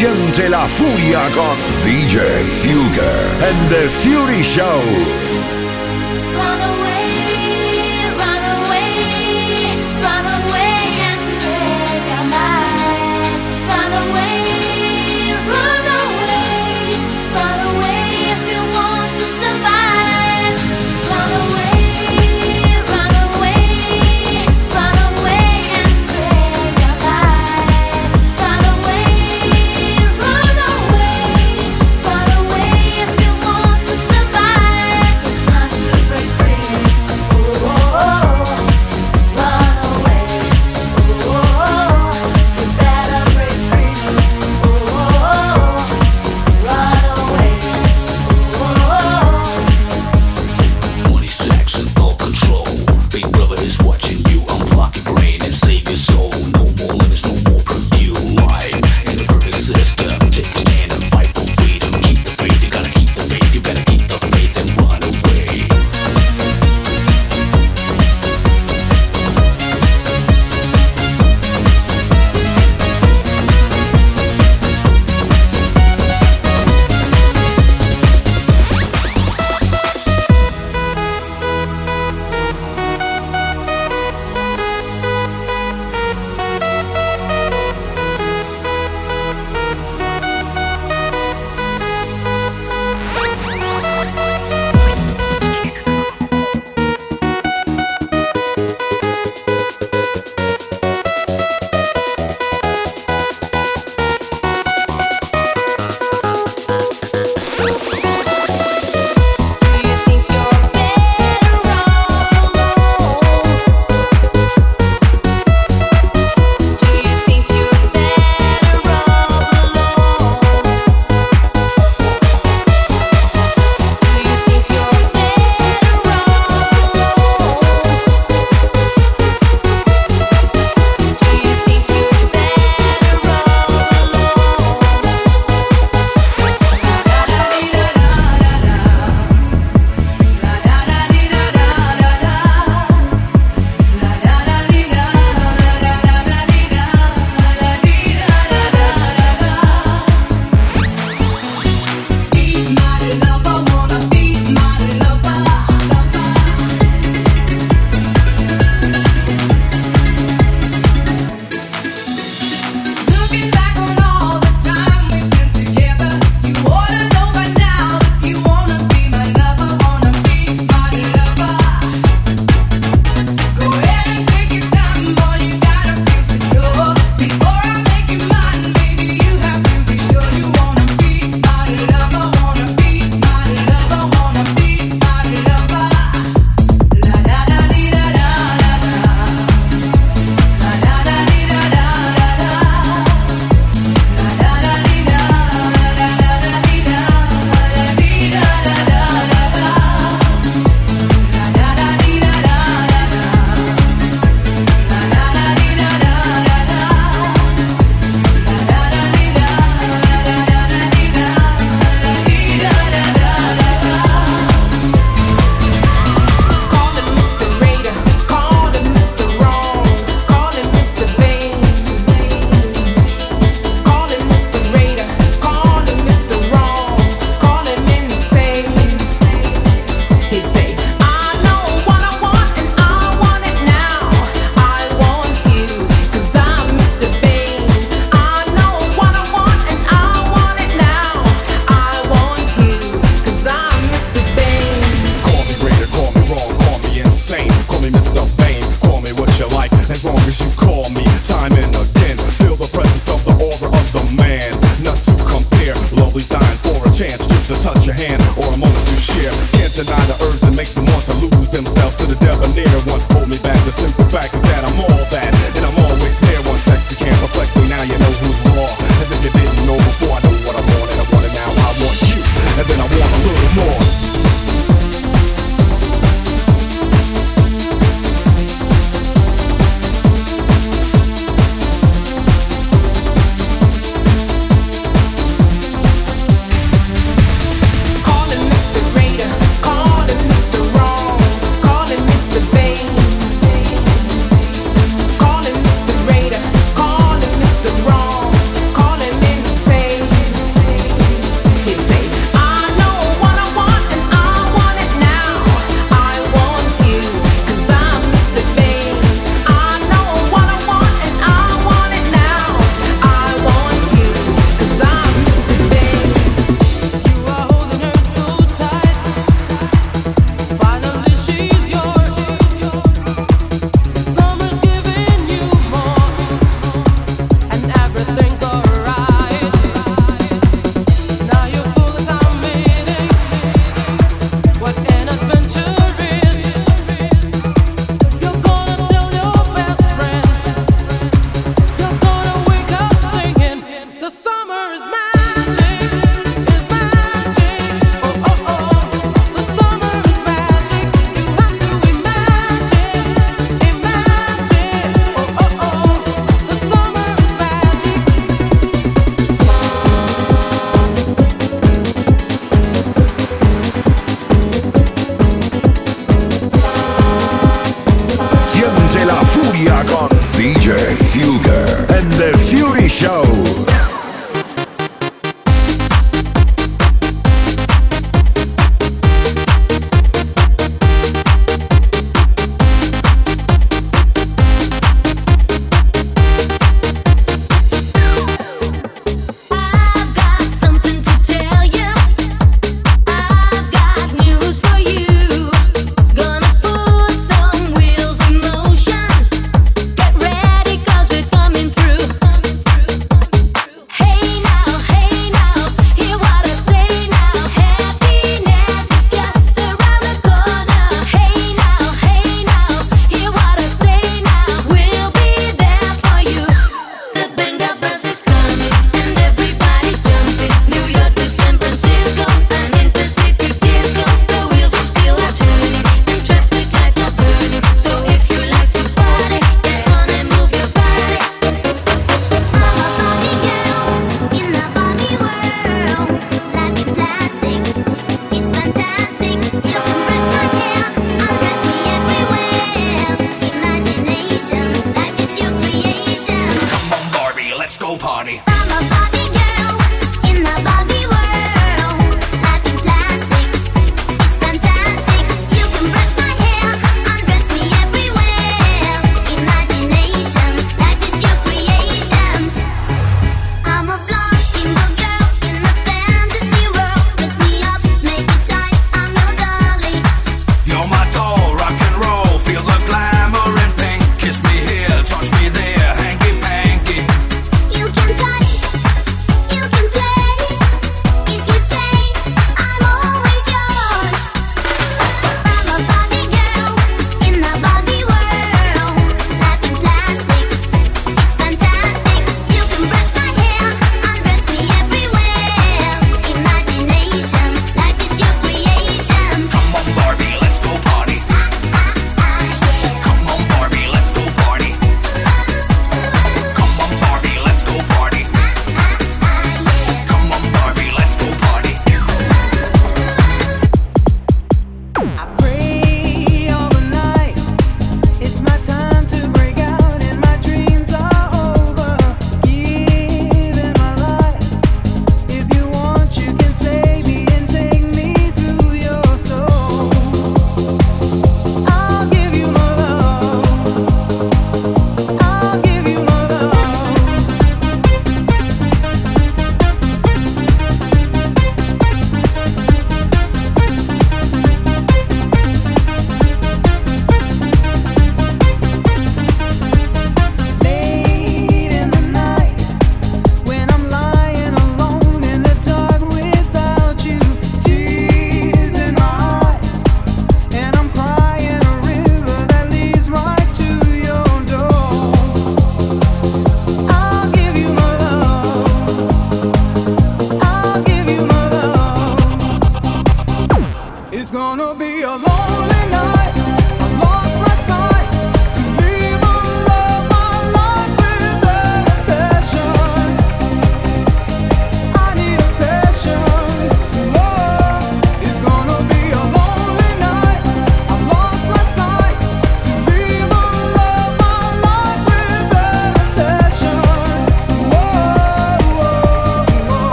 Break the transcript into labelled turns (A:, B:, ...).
A: Siente la furia con DJ Fugger and The Fury Show.
B: system.